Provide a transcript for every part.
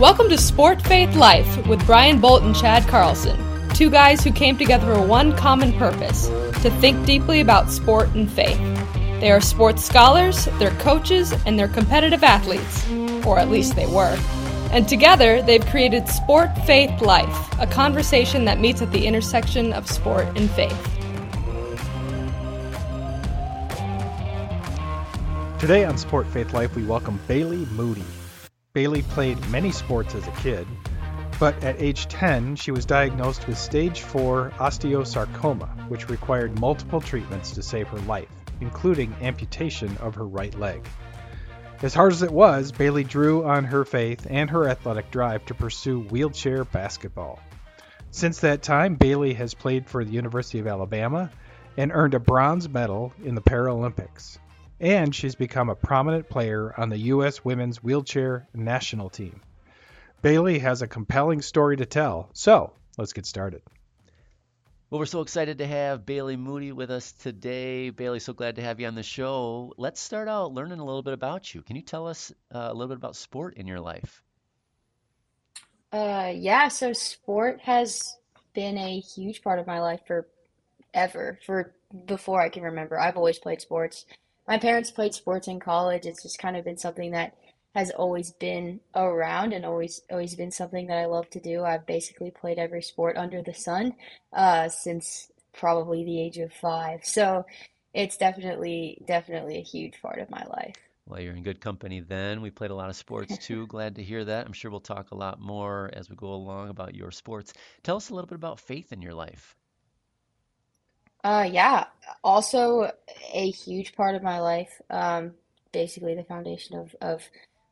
Welcome to Sport Faith Life with Brian Bolt and Chad Carlson, two guys who came together for one common purpose to think deeply about sport and faith. They are sports scholars, they're coaches, and they're competitive athletes, or at least they were. And together, they've created Sport Faith Life, a conversation that meets at the intersection of sport and faith. Today on Sport Faith Life, we welcome Bailey Moody. Bailey played many sports as a kid, but at age 10, she was diagnosed with stage 4 osteosarcoma, which required multiple treatments to save her life, including amputation of her right leg. As hard as it was, Bailey drew on her faith and her athletic drive to pursue wheelchair basketball. Since that time, Bailey has played for the University of Alabama and earned a bronze medal in the Paralympics and she's become a prominent player on the U.S. women's wheelchair national team. Bailey has a compelling story to tell, so let's get started. Well, we're so excited to have Bailey Moody with us today. Bailey, so glad to have you on the show. Let's start out learning a little bit about you. Can you tell us uh, a little bit about sport in your life? Uh, yeah, so sport has been a huge part of my life for ever, for before I can remember. I've always played sports my parents played sports in college. It's just kind of been something that has always been around and always always been something that I love to do. I've basically played every sport under the sun uh, since probably the age of five. So it's definitely definitely a huge part of my life. Well, you're in good company then. We played a lot of sports too. Glad to hear that. I'm sure we'll talk a lot more as we go along about your sports. Tell us a little bit about faith in your life. Uh, yeah, also a huge part of my life. Um, basically the foundation of, of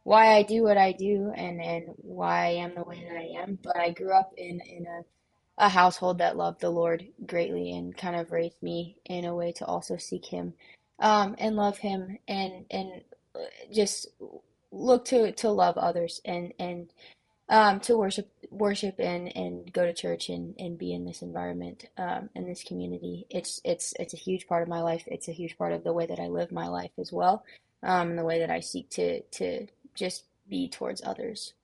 why I do what I do and, and why I am the way that I am. But I grew up in, in a, a household that loved the Lord greatly and kind of raised me in a way to also seek Him, um, and love Him and, and uh, just look to, to love others and, and, um, to worship worship and, and go to church and, and be in this environment um, in this community. It's it's it's a huge part of my life. It's a huge part of the way that I live my life as well um, and the way that I seek to to just be towards others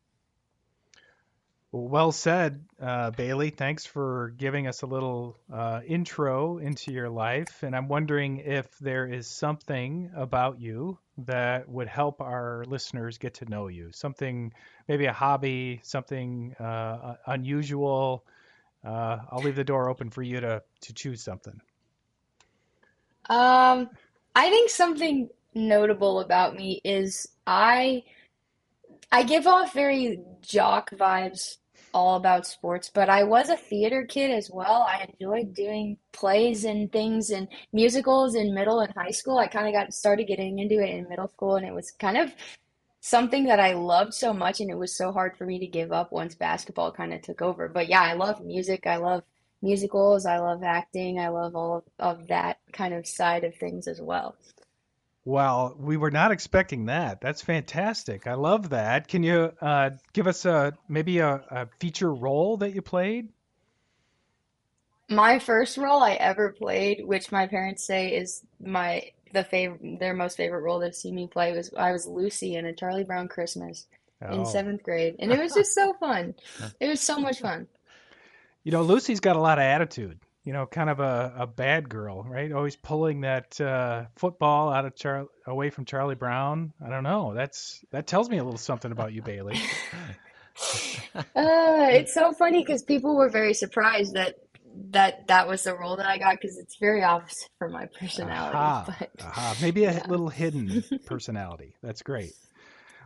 well said, uh, Bailey. Thanks for giving us a little uh, intro into your life. And I'm wondering if there is something about you that would help our listeners get to know you. Something, maybe a hobby, something uh, unusual. Uh, I'll leave the door open for you to, to choose something. Um, I think something notable about me is I I give off very jock vibes all about sports, but I was a theater kid as well. I enjoyed doing plays and things and musicals in middle and high school. I kind of got started getting into it in middle school, and it was kind of something that I loved so much, and it was so hard for me to give up once basketball kind of took over. But yeah, I love music. I love musicals. I love acting. I love all of, that kind of side of things as well. Well, we were not expecting that. That's fantastic. I love that. Can you uh, give us a maybe a, a feature role that you played? My first role I ever played, which my parents say is my the favorite their most favorite role they've seen me play was I was Lucy in a Charlie Brown Christmas in Oh. seventh grade, and it was just so fun. It was so much fun. You know, Lucy's got a lot of attitude. You know, kind of a, a bad girl, right? Always pulling that uh, football out of Char- away from Charlie Brown. I don't know. That's that tells me a little something about you, Bailey. Uh, it's so funny because people were very surprised that that that was the role that I got because it's very opposite for my personality. Aha, But aha. Maybe a yeah, little hidden personality. That's great.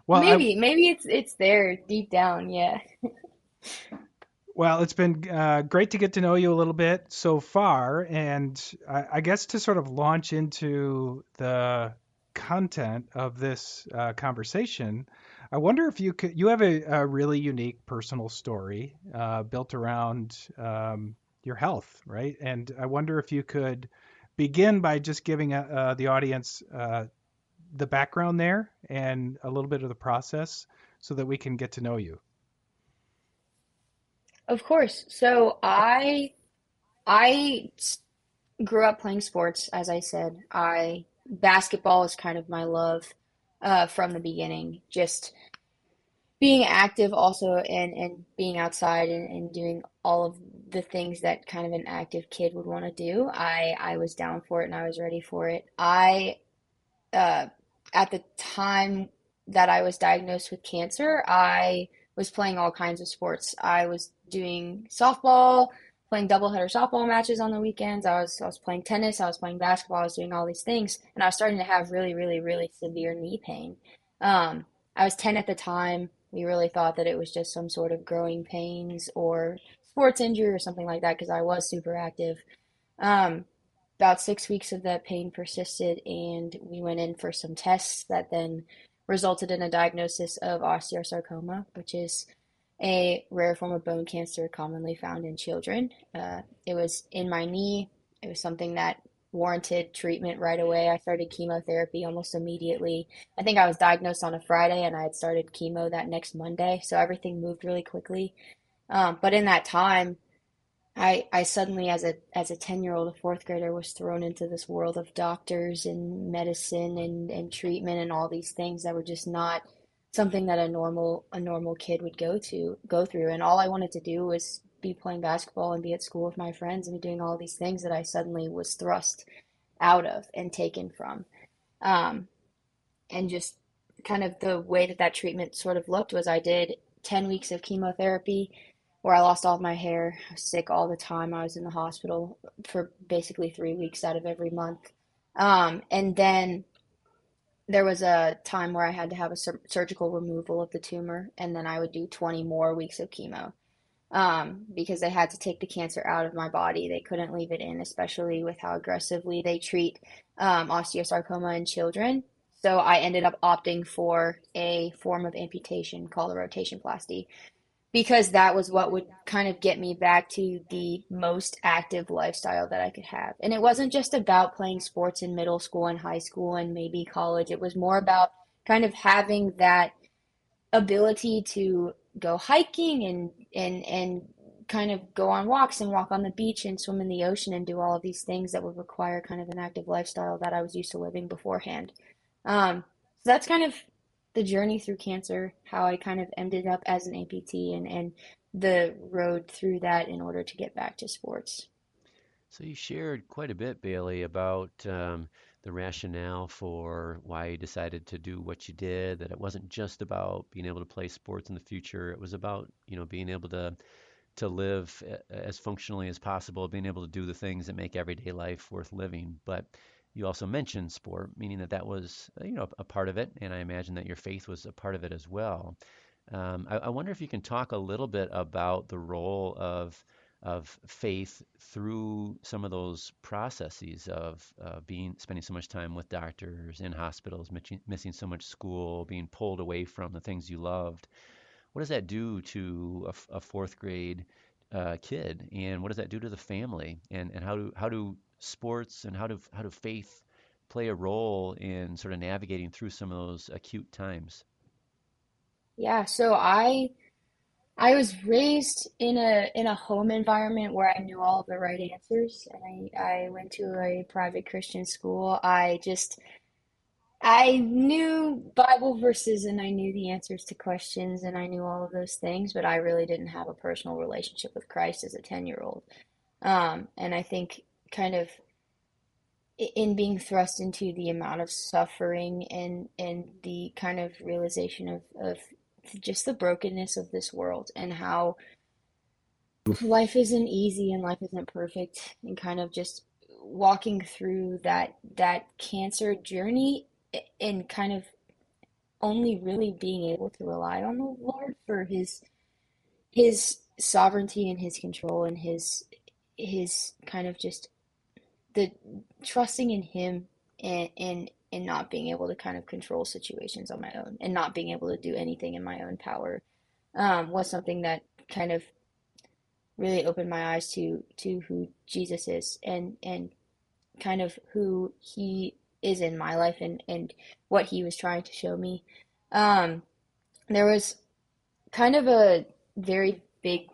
Well, I, maybe maybe it's it's there deep down. Yeah. Well, it's been uh, great to get to know you a little bit so far, and I, I guess to sort of launch into the content of this uh, conversation, I wonder if you could. You have a, a really unique personal story uh, built around um, your health, right? And I wonder if you could begin by just giving uh, uh, the audience uh, the background there and a little bit of the process, so that we can get to know you. Of course. So I I grew up playing sports, as I said. I basketball is kind of my love uh, from the beginning. Just being active also and and being outside and, and doing all of the things that kind of an active kid would want to do, I I was down for it and I was ready for it. I uh, at the time that I was diagnosed with cancer, I was playing all kinds of sports. I was doing softball, playing doubleheader softball matches on the weekends. I was I was playing tennis. I was playing basketball. I was doing all these things, and I was starting to have really, really, really severe knee pain. Um, I was 10 at the time. We really thought that it was just some sort of growing pains or sports injury or something like that because I was super active. Um, about six weeks of that pain persisted, and we went in for some tests that then resulted in a diagnosis of osteosarcoma, which is a rare form of bone cancer commonly found in children. Uh, it was in my knee. It was something that warranted treatment right away. I started chemotherapy almost immediately. I think I was diagnosed on a Friday and I had started chemo that next Monday, so everything moved really quickly. Um, but in that time, I, I suddenly, as a as a ten year old, a fourth grader, was thrown into this world of doctors and medicine and, and treatment and all these things that were just not something that a normal a normal kid would go to go through. And all I wanted to do was be playing basketball and be at school with my friends and be doing all these things that I suddenly was thrust out of and taken from. Um, and just kind of the way that that treatment sort of looked was I did 10 weeks of chemotherapy where I lost all my hair. Sick all the time. I was in the hospital for basically three weeks out of every month. Um, and then there was a time where I had to have a sur- surgical removal of the tumor, and then I would do 20 more weeks of chemo um, because they had to take the cancer out of my body. They couldn't leave it in, especially with how aggressively they treat um, osteosarcoma in children. So I ended up opting for a form of amputation called a rotationplasty, because that was what would kind of get me back to the most active lifestyle that I could have. And it wasn't just about playing sports in middle school and high school and maybe college. It was more about kind of having that ability to go hiking and and and kind of go on walks and walk on the beach and swim in the ocean and do all of these things that would require kind of an active lifestyle that I was used to living beforehand. Um, so that's kind of the journey through cancer, how I kind of ended up as an amputee and, and the road through that in order to get back to sports. So you shared quite a bit, Bailey, about um, the rationale for why you decided to do what you did. That it wasn't just about being able to play sports in the future. It was about you know being able to to live as functionally as possible, being able to do the things that make everyday life worth living. But you also mentioned sport, meaning that that was uh, you know a part of it, and I imagine that your faith was a part of it as well. Um, I, I, wonder if you can talk a little bit about the role of of faith through some of those processes of uh, being spending so much time with doctors in hospitals, missing so much school, being pulled away from the things you loved. What does that do to a, a fourth grade uh, kid, and what does that do to the family? And and how do how do sports and how do how do faith play a role in sort of navigating through some of those acute times? Yeah, so I I was raised in a in a home environment where I knew all the right answers, and I I went to a private Christian school. I just I knew Bible verses and I knew the answers to questions and I knew all of those things, but I really didn't have a personal relationship with Christ as a 10 year old. Um, and I think kind of in being thrust into the amount of suffering and and the kind of realization of of just the brokenness of this world and how life isn't easy and life isn't perfect and kind of just walking through that that cancer journey and kind of only really being able to rely on the Lord for his his sovereignty and his control and his his kind of just the trusting in him and and and not being able to kind of control situations on my own and not being able to do anything in my own power um, was something that kind of really opened my eyes to to who Jesus is and and kind of who he is in my life and and what he was trying to show me. Um, there was kind of a very big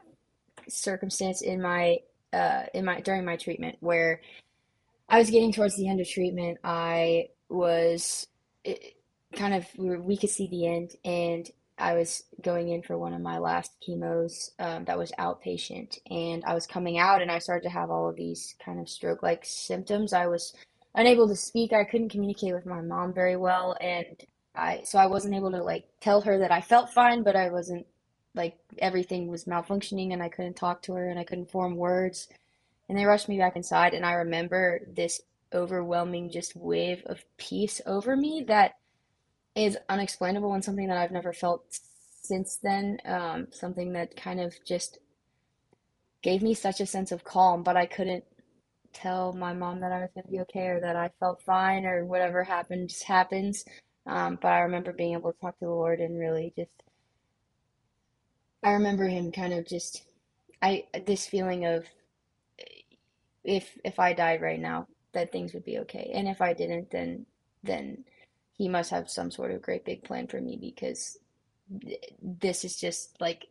circumstance in my uh, in my during my treatment where I was getting towards the end of treatment. I was it, kind of we, could see the end, and I was going in for one of my last chemos um, that was outpatient, and I was coming out, and I started to have all of these kind of stroke-like symptoms. I was unable to speak. I couldn't communicate with my mom very well, and I so I wasn't able to like tell her that I felt fine, but I wasn't like everything was malfunctioning, and I couldn't talk to her, and I couldn't form words. And they rushed me back inside, and I remember this overwhelming just wave of peace over me that is unexplainable and something that I've never felt since then. Um, something that kind of just gave me such a sense of calm, but I couldn't tell my mom that I was going to be okay or that I felt fine or whatever happened just happens. Um, but I remember being able to talk to the Lord and really just, I remember him kind of just, I this feeling of if if I died right now, that things would be okay, and if I didn't, then then he must have some sort of great big plan for me because this is just like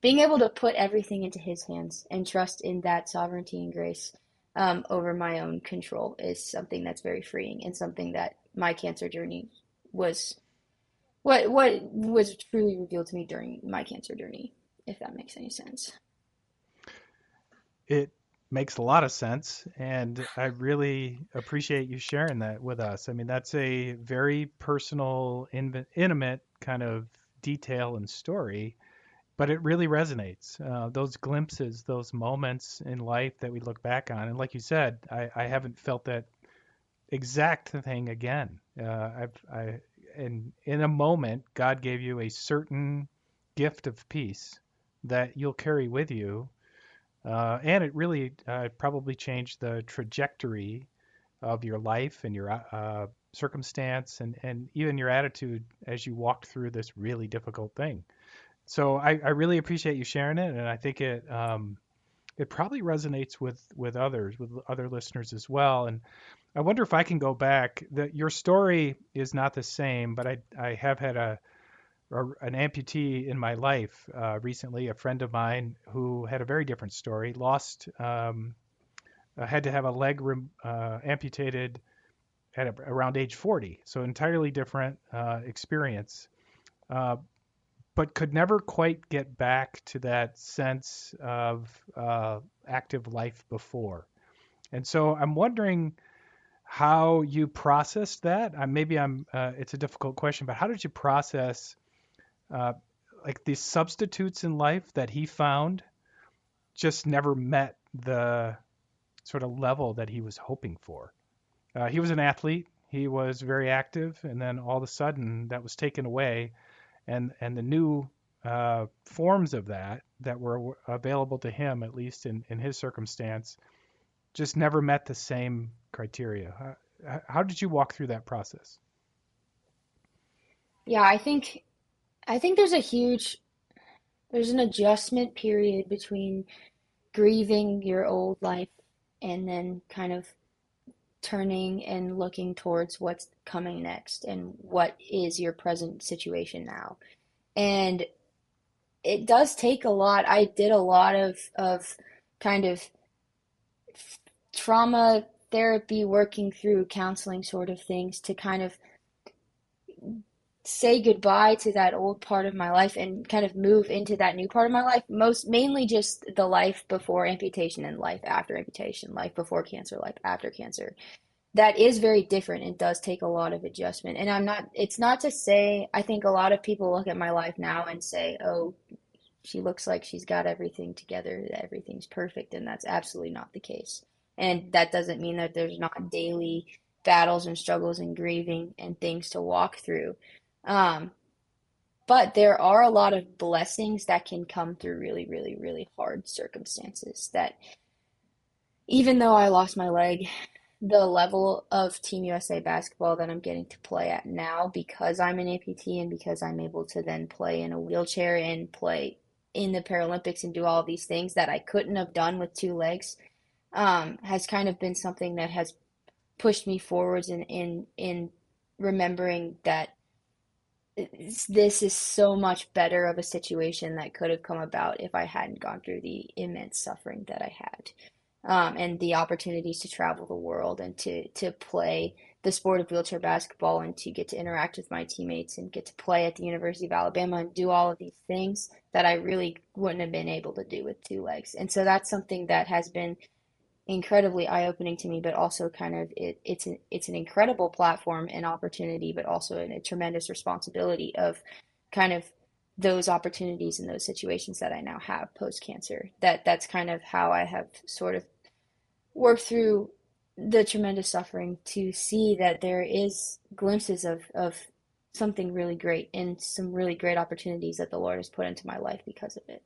being able to put everything into his hands and trust in that sovereignty and grace um, over my own control is something that's very freeing and something that my cancer journey was what what was truly revealed to me during my cancer journey if that makes any sense. It makes a lot of sense and i really appreciate you sharing that with us. I mean that's a very personal intimate kind of detail and story but it really resonates. Uh, those glimpses those moments in life that we look back on and like you said i, I haven't felt that exact thing again. Uh, I've, I, in, in a moment god gave you a certain gift of peace that you'll carry with you uh, and it really uh, probably changed the trajectory of your life and your uh, circumstance and, and even your attitude as you walked through this really difficult thing. So I, I really appreciate you sharing it, and I think it um, it probably resonates with with others, with other listeners as well. And I wonder if I can go back. That your story is not the same, but I I have had a an amputee in my life uh, recently, a friend of mine who had a very different story, lost, um, uh, had to have a leg uh, amputated at a, around age 40, so entirely different uh, experience, uh, but could never quite get back to that sense of uh, active life before. And so I'm wondering how you processed that. maybe I'm. it's a difficult question, but how did you process? Uh, like these substitutes in life that he found just never met the sort of level that he was hoping for. Uh, he was an athlete. He was very active, and then all of a sudden that was taken away, and and the new uh, forms of that that were available to him, at least in in his circumstance, just never met the same criteria. How, how did you walk through that process? Yeah, I think I think there's a huge there's an adjustment period between grieving your old life and then kind of turning and looking towards what's coming next and what is your present situation now. And it does take a lot. I did a lot of of kind of trauma therapy working through counseling sort of things to kind of say goodbye to that old part of my life and kind of move into that new part of my life most mainly just the life before amputation and life after amputation life before cancer life after cancer. That is very different and does take a lot of adjustment. And i'm not it's not to say i think a lot of people look at my life now and say oh she looks like she's got everything together everything's perfect and that's absolutely not the case. And that doesn't mean that there's not daily battles and struggles and grieving and things to walk through um, but there are a lot of blessings that can come through really, really, really hard circumstances. That even though I lost my leg, the level of Team USA basketball that I'm getting to play at now, because I'm an amputee and because I'm able to then play in a wheelchair and play in the Paralympics and do all these things that I couldn't have done with two legs, um, has kind of been something that has pushed me forwards in in in remembering that this is so much better of a situation that could have come about if I hadn't gone through the immense suffering that I had. um, and the opportunities to travel the world and to to play the sport of wheelchair basketball and to get to interact with my teammates and get to play at the University of Alabama and do all of these things that I really wouldn't have been able to do with two legs. And so that's something that has been incredibly eye-opening to me, but also kind of it, it's an it's an incredible platform and opportunity, but also a, tremendous responsibility of kind of those opportunities and those situations that I now have post cancer. That that's kind of how I have sort of worked through the tremendous suffering to see that there is glimpses of of something really great and some really great opportunities that the Lord has put into my life because of it.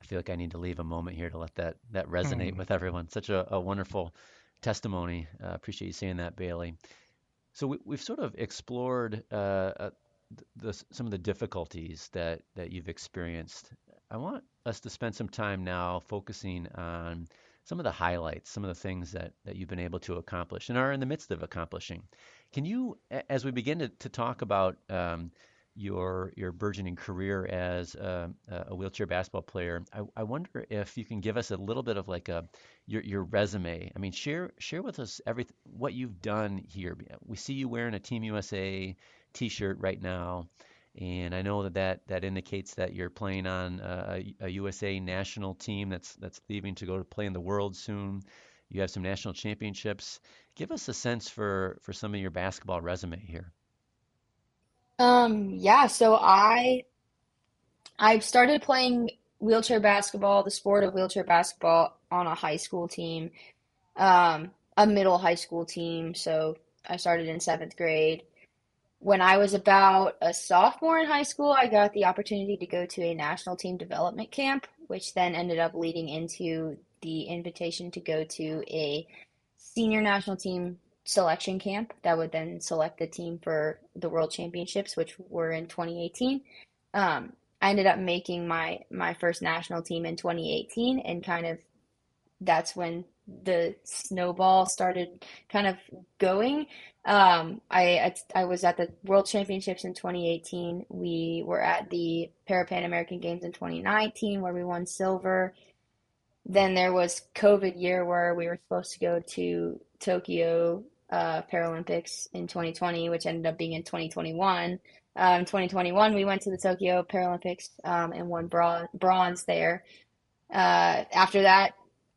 I feel like I need to leave a moment here to let that that resonate mm. with everyone. Such a, a wonderful testimony. Uh, appreciate you saying that, Bailey. So we, have sort of explored uh, uh, the, some of the difficulties that that you've experienced. I want us to spend some time now focusing on some of the highlights, some of the things that, that you've been able to accomplish and are in the midst of accomplishing. Can you, as we begin to, to talk about um, your your burgeoning career as a, a wheelchair basketball player, I, I, wonder if you can give us a little bit of like a your your resume. I mean, share share with us everything what you've done here. We see you wearing a Team USA T-shirt right now, and I know that that, that indicates that you're playing on a, a USA national team that's that's leaving to go to play in the world soon. You have some national championships. Give us a sense for for some of your basketball resume here. Um, yeah, so I I started playing wheelchair basketball, the sport of wheelchair basketball on a high school team, um, a middle high school team. So I started in seventh grade. When I was about a sophomore in high school, I got the opportunity to go to a national team development camp, which then ended up leading into the invitation to go to a senior national team selection camp that would then select the team for the World Championships, which were in 2018. Um, I ended up making my my first national team in 2018, and kind of that's when the snowball started kind of going. Um, I I was at the World Championships in 2018. We were at the Parapan American Games in 2019, where we won silver. Then there was COVID year where we were supposed to go to Tokyo uh, Paralympics in 2020, which ended up being in 2021. Um, 2021, we went to the Tokyo Paralympics um, and won bra- bronze there. Uh, after that,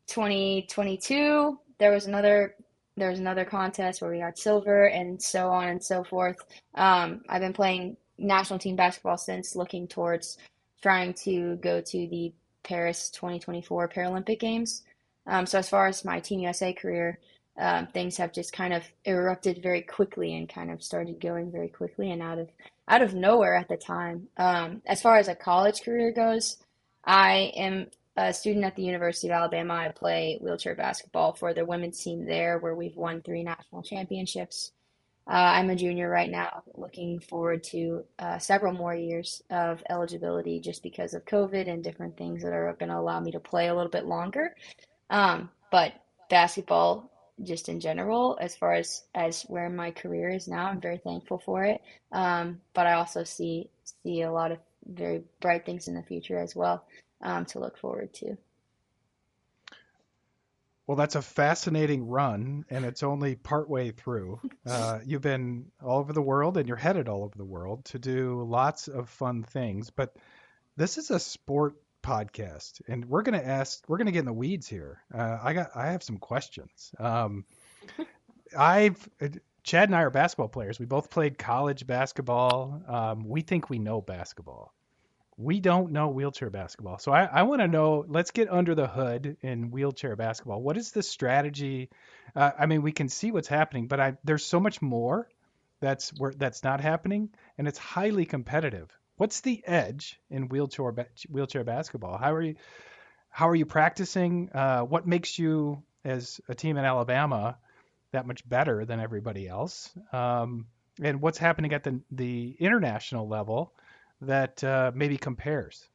2022, there was another there was another contest where we got silver, and so on and so forth. Um, I've been playing national team basketball since, looking towards trying to go to the Paris 2024 Paralympic Games. Um, so as far as my Team USA career, um, things have just kind of erupted very quickly and kind of started going very quickly and out of out of nowhere at the time. Um, as far as a college career goes, I am a student at the University of Alabama. I play wheelchair basketball for the women's team there, where we've won three national championships. Uh, I'm a junior right now, looking forward to uh, several more years of eligibility just because of COVID and different things that are going to allow me to play a little bit longer. Um, but basketball just in general as far as as where my career is now i'm very thankful for it. Um, but i also see see a lot of very bright things in the future as well um, to look forward to. Well that's a fascinating run and it's only partway through. Uh, you've been all over the world and you're headed all over the world to do lots of fun things but this is a sport podcast, and we're gonna ask, we're gonna get in the weeds here. Uh, I got, I have some questions. Um, I've, Chad and I are basketball players. We both played college basketball. Um, we think we know basketball. We don't know wheelchair basketball. So I, I want to know. Let's get under the hood in wheelchair basketball. What is the strategy? Uh, I mean, we can see what's happening, but I, there's so much more that's where that's not happening, and it's highly competitive. What's the edge in wheelchair wheelchair basketball? How are you how are you practicing? Uh, what makes you as a team in Alabama that much better than everybody else? Um, and what's happening at the the international level that uh, maybe compares?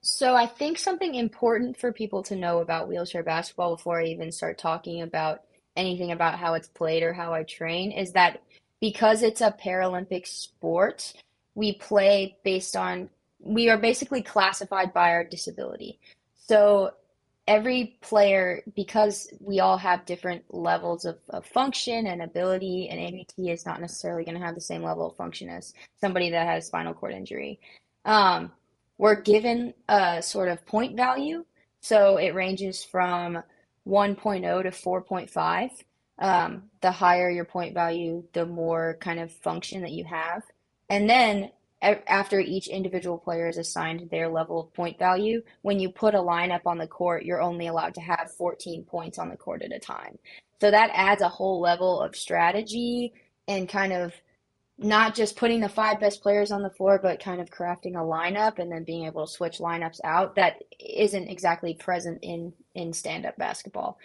So I think something important for people to know about wheelchair basketball before I even start talking about anything about how it's played or how I train is that because it's a Paralympic sport, we play based on we are basically classified by our disability. So every player, because we all have different levels of, of function and ability, and amputee is not necessarily going to have the same level of function as somebody that has spinal cord injury. Um, we're given a sort of point value. So it ranges from 1.0 to 4.5. Um, the higher your point value, the more kind of function that you have. And then after each individual player is assigned their level of point value, when you put a lineup on the court, you're only allowed to have 14 points on the court at a time. So that adds a whole level of strategy and kind of not just putting the five best players on the floor, but kind of crafting a lineup and then being able to switch lineups out that isn't exactly present in in stand up basketball.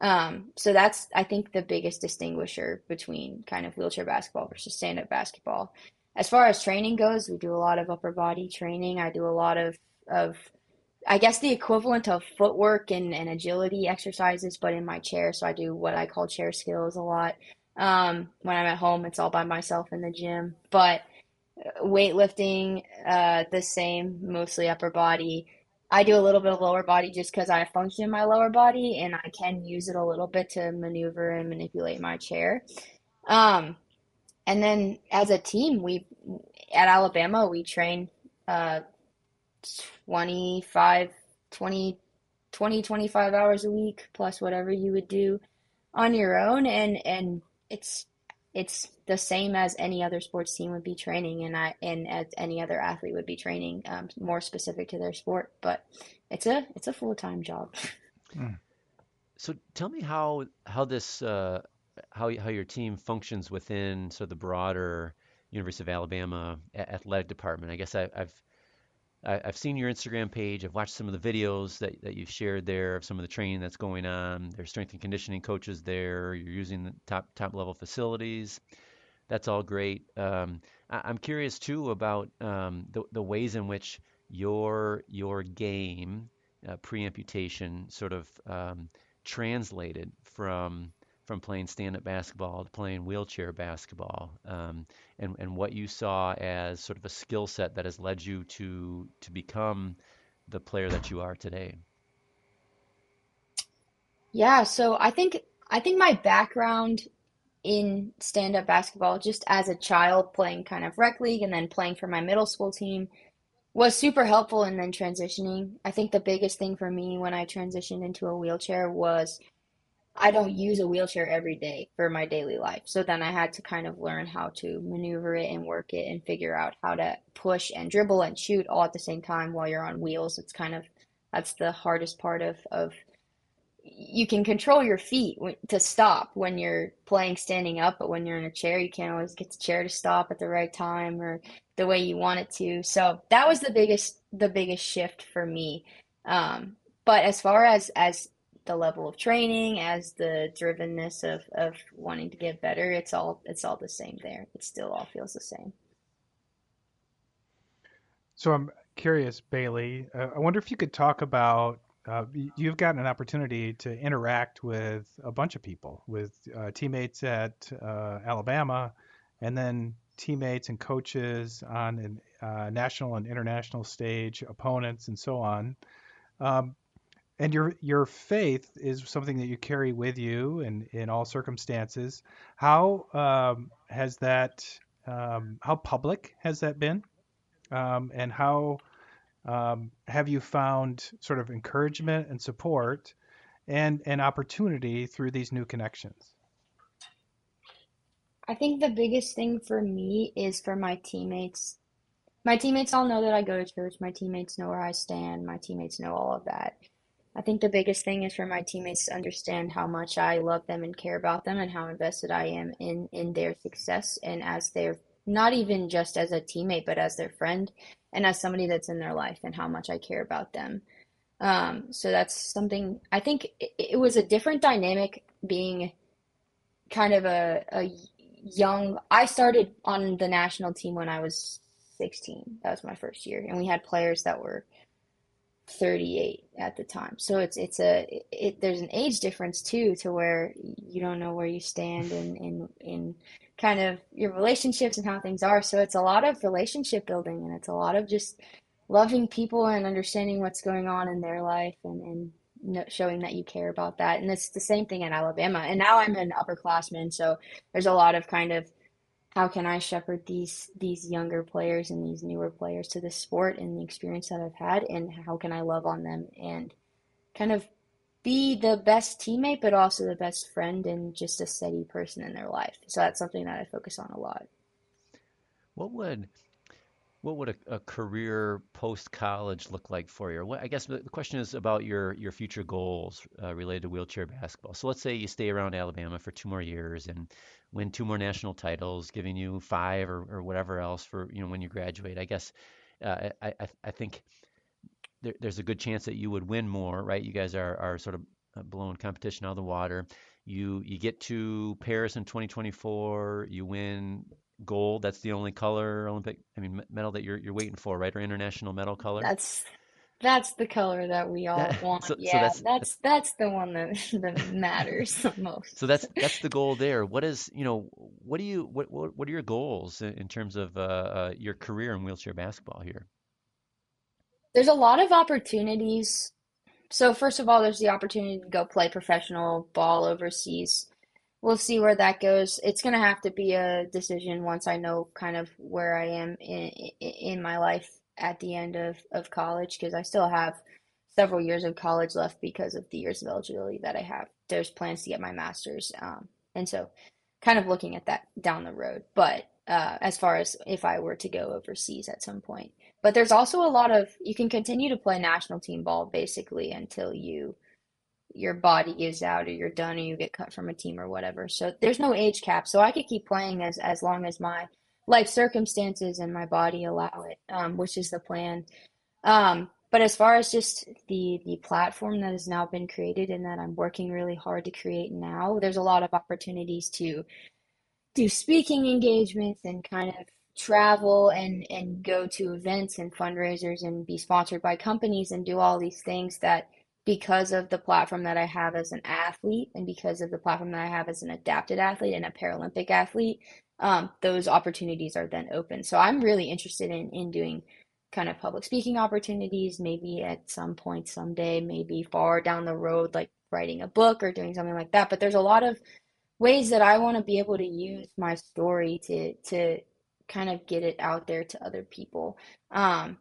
Um, so that's I think the biggest distinguisher between kind of wheelchair basketball versus stand up basketball. As far as training goes, we do a lot of upper body training. I do a lot of of I guess the equivalent of footwork and, and agility exercises, but in my chair. So I do what I call chair skills a lot. Um, when I'm at home, it's all by myself in the gym. But uh, weightlifting, uh, the same, mostly upper body. I do a little bit of lower body just because I function in my lower body and I can use it a little bit to maneuver and manipulate my chair. Um, and then as a team, we at Alabama we train uh, 25, 20, 20, 25 hours a week plus whatever you would do on your own, and and it's it's the same as any other sports team would be training and I and as any other athlete would be training um, more specific to their sport but it's a it's a full-time job mm. so tell me how how this uh, how how your team functions within sort of the broader University of Alabama athletic department I guess I, I've I've seen your Instagram page. I've watched some of the videos that, that you've shared there of some of the training that's going on. There's strength and conditioning coaches there. You're using the top top level facilities. That's all great. Um, I, am curious too about um, the, the ways in which your your game uh, pre-amputation sort of um, translated from from playing stand-up basketball to playing wheelchair basketball, um, and and what you saw as sort of a skill set that has led you to to become the player that you are today. Yeah, so I think I think my background in stand-up basketball, just as a child playing kind of rec league and then playing for my middle school team, was super helpful and then transitioning. I think the biggest thing for me when I transitioned into a wheelchair was I don't use a wheelchair every day for my daily life. So then I had to kind of learn how to maneuver it and work it and figure out how to push and dribble and shoot all at the same time while you're on wheels. It's kind of that's the hardest part of of you can control your feet to stop when you're playing standing up, but when you're in a chair, you can't always get the chair to stop at the right time or the way you want it to. So that was the biggest the biggest shift for me. Um, but as far as as the level of training as the drivenness of, of wanting to get better it's all it's all the same there. It still all feels the same. So i'm curious bailey uh, i wonder if you could talk about uh, you've gotten an opportunity to interact with a bunch of people with uh, teammates at uh, alabama and then teammates and coaches on a uh, national and international stage opponents and so on. Um, and your your faith is something that you carry with you in in all circumstances. How um, has that? Um, how public has that been? Um, and how um, have you found sort of encouragement and support and an opportunity through these new connections? I think the biggest thing for me is for my teammates. My teammates all know that I go to church. My teammates know where I stand. My teammates know all of that I think the biggest thing is for my teammates to understand how much I love them and care about them and how invested I am in in their success and as their not even just as a teammate but as their friend and as somebody that's in their life and how much I care about them. Um, so that's something I think it, it was a different dynamic being kind of a, a young I started on the national team when I was 16. That was my first year and we had players that were 38 at the time. So it's it's a it, there's an age difference too to where you don't know where you stand in in in kind of your relationships and how things are. So it's a lot of relationship building and it's a lot of just loving people and understanding what's going on in their life and, and showing that you care about that. And it's the same thing in Alabama. And now I'm an upperclassman, so there's a lot of kind of how can I shepherd these these younger players and these newer players to this sport and the experience that I've had, and how can I love on them and kind of be the best teammate, but also the best friend and just a steady person in their life. So that's something that I focus on a lot. What would what would a, a career post college look like for you? What, I guess the question is about your your future goals uh, related to wheelchair basketball. So let's say you stay around Alabama for two more years and win two more national titles, giving you five or, or whatever else for you know when you graduate. I guess uh, I, I I think there, there's a good chance that you would win more, right? You guys are, are sort of uh, blowing competition out of the water. You you get to Paris in 2024, you win gold. That's the only color Olympic, I mean, medal that you're you're waiting for, right? Or international medal color. That's that's the color that we all that, want. So, yeah, so that's, that's, that's the one that that matters the most. So that's that's the goal there. What is you know what do you what what, what are your goals in terms of uh, uh, your career in wheelchair basketball here? There's a lot of opportunities. So first of all, there's the opportunity to go play professional ball overseas. We'll see where that goes. It's going to have to be a decision once I know kind of where I am in in my life at the end of, of college because I still have several years of college left because of the years of eligibility that I have. There's plans to get my master's. Um, and so kind of looking at that down the road. But uh, as far as if I were to go overseas at some point. But there's also a lot of you can continue to play national team ball basically until you your body gives out or you're done or you get cut from a team or whatever. So there's no age cap. So I could keep playing as as long as my life circumstances and my body allow it, um, which is the plan. Um, but as far as just the the platform that has now been created and that I'm working really hard to create now, there's a lot of opportunities to do speaking engagements and kind of travel and and go to events and fundraisers and be sponsored by companies and do all these things that because of the platform that I have as an athlete and because of the platform that I have as an adapted athlete and a Paralympic athlete, um, those opportunities are then open. So I'm really interested in in doing kind of public speaking opportunities, maybe at some point someday, maybe far down the road, like writing a book or doing something like that. But there's a lot of ways that I want to be able to use my story to to kind of get it out there to other people. Um,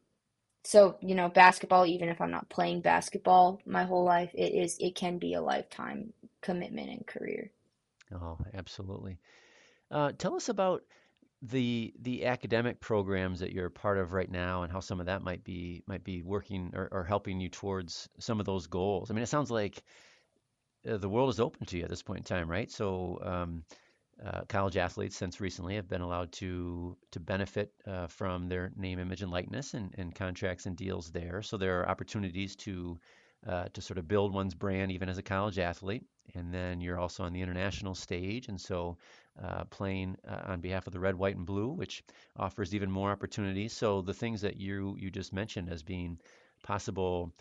so you know, basketball, even if I'm not playing basketball my whole life, it is it can be a lifetime commitment and career. Oh, absolutely. Uh, tell us about the the academic programs that you're part of right now and how some of that might be might be working or, or helping you towards some of those goals. I mean, it sounds like uh, the world is open to you at this point in time, right? So um, uh, college athletes since recently have been allowed to to benefit uh, from their name, image, and likeness and, and contracts and deals there. So there are opportunities to uh, to sort of build one's brand even as a college athlete. And then you're also on the international stage, and so uh, playing uh, on behalf of the red, white, and blue, which offers even more opportunities. So the things that you you just mentioned as being possible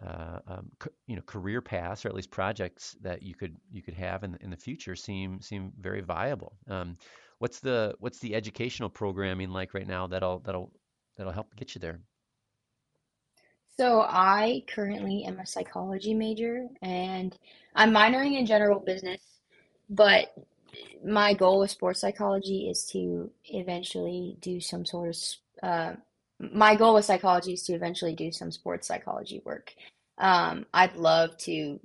uh, um, you know career paths or at least projects that you could you could have in, in the future seem seem very viable. Um, what's the what's the educational programming like right now that'll that'll that'll help get you there? So I currently am a psychology major and I'm minoring in general business, but my goal with sports psychology is to eventually do some sort of uh, my goal with psychology is to eventually do some sports psychology work. Um, I'd love to.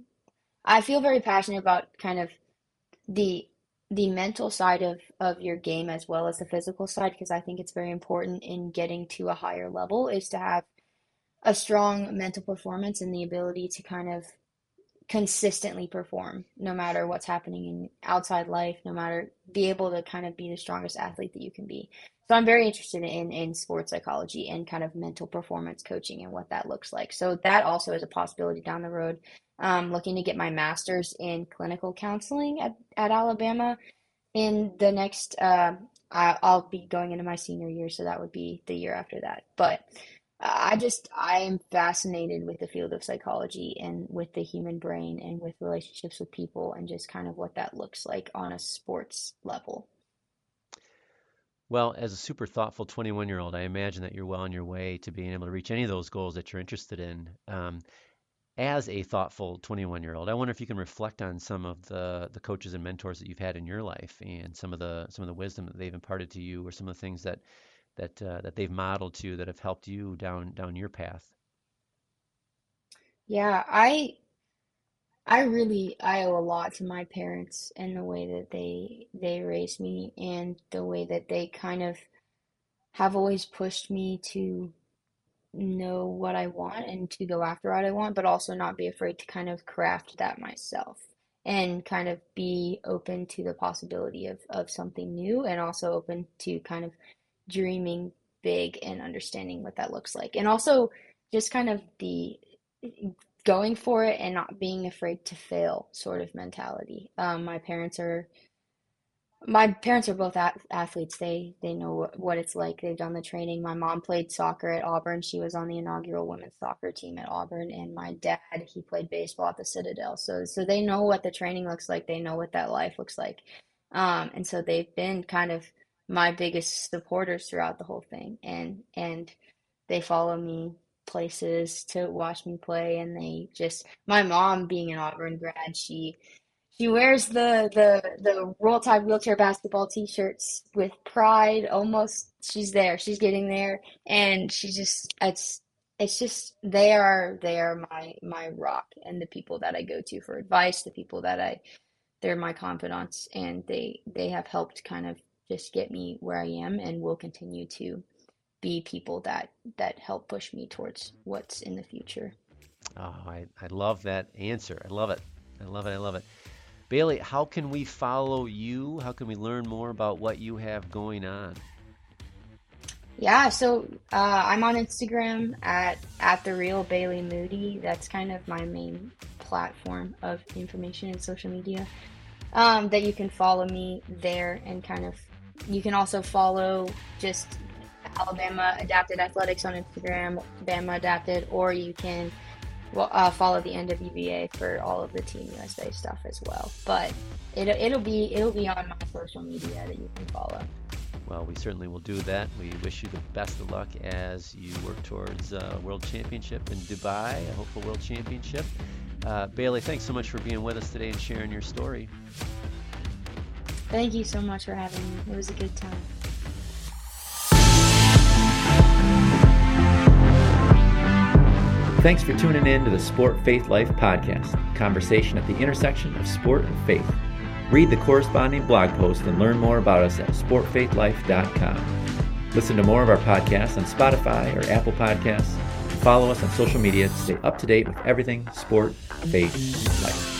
I feel very passionate about kind of the the mental side of of your game as well as the physical side because I think it's very important in getting to a higher level is to have a strong mental performance and the ability to kind of consistently perform no matter what's happening in outside life no matter be able to kind of be the strongest athlete that you can be so I'm very interested in in sports psychology and kind of mental performance coaching and what that looks like. So that also is a possibility down the road. Um, looking to get my master's in clinical counseling at, at Alabama in the next. Uh, I'll be going into my senior year, so that would be the year after that. But I just I am fascinated with the field of psychology and with the human brain and with relationships with people and just kind of what that looks like on a sports level. Well, as a super thoughtful 21 year old, I imagine that you're well on your way to being able to reach any of those goals that you're interested in. Um, as a thoughtful 21 year old, I wonder if you can reflect on some of the the coaches and mentors that you've had in your life and some of the some of the wisdom that they've imparted to you, or some of the things that that uh, that they've modeled to you that have helped you down down your path. Yeah, I I really I owe a lot to my parents and the way that they they raised me and the way that they kind of have always pushed me to know what I want and to go after what I want, but also not be afraid to kind of craft that myself and kind of be open to the possibility of, of something new and also open to kind of dreaming big and understanding what that looks like. And also just kind of the going for it and not being afraid to fail sort of mentality. Um, my parents are my parents are both athletes. They they know what it's like. They've done the training. My mom played soccer at Auburn. She was on the inaugural women's soccer team at Auburn, and my dad he played baseball at the Citadel. So so they know what the training looks like. They know what that life looks like, um, and so they've been kind of my biggest supporters throughout the whole thing. And and they follow me places to watch me play, and they just my mom being an Auburn grad, she she wears the the the Roll Tide wheelchair basketball T-shirts with pride. Almost, she's there. She's getting there, and she just it's it's just they are they are my my rock and the people that I go to for advice. The people that I they're my confidants, and they they have helped kind of just get me where I am, and will continue to be people that that help push me towards what's in the future. Oh, I, I love that answer. I love it. I love it. I love it. Bailey, how can we follow you? How can we learn more about what you have going on? Yeah, so uh, I'm on Instagram at at the real Bailey Moody. That's kind of my main platform of information and social media. Um, that you can follow me there and kind of you can also follow just Alabama Adapted Athletics on Instagram, Bama Adapted, or you can well, uh, follow the NWBA for all of the Team USA stuff as well. But it, it'll be it'll be on my social media that you can follow. Well, we certainly will do that. We wish you the best of luck as you work towards uh, World Championship in Dubai, a hopeful World Championship. Uh, Bailey, thanks so much for being with us today and sharing your story. Thank you so much for having me. It was a good time. Thanks for tuning in to the Sport Faith Life podcast, conversation at the intersection of sport and faith. Read the corresponding blog post and learn more about us at sportfaithlife.com. Listen to more of our podcasts on Spotify or Apple Podcasts. Follow us on social media to stay up to date with everything sport, faith, life.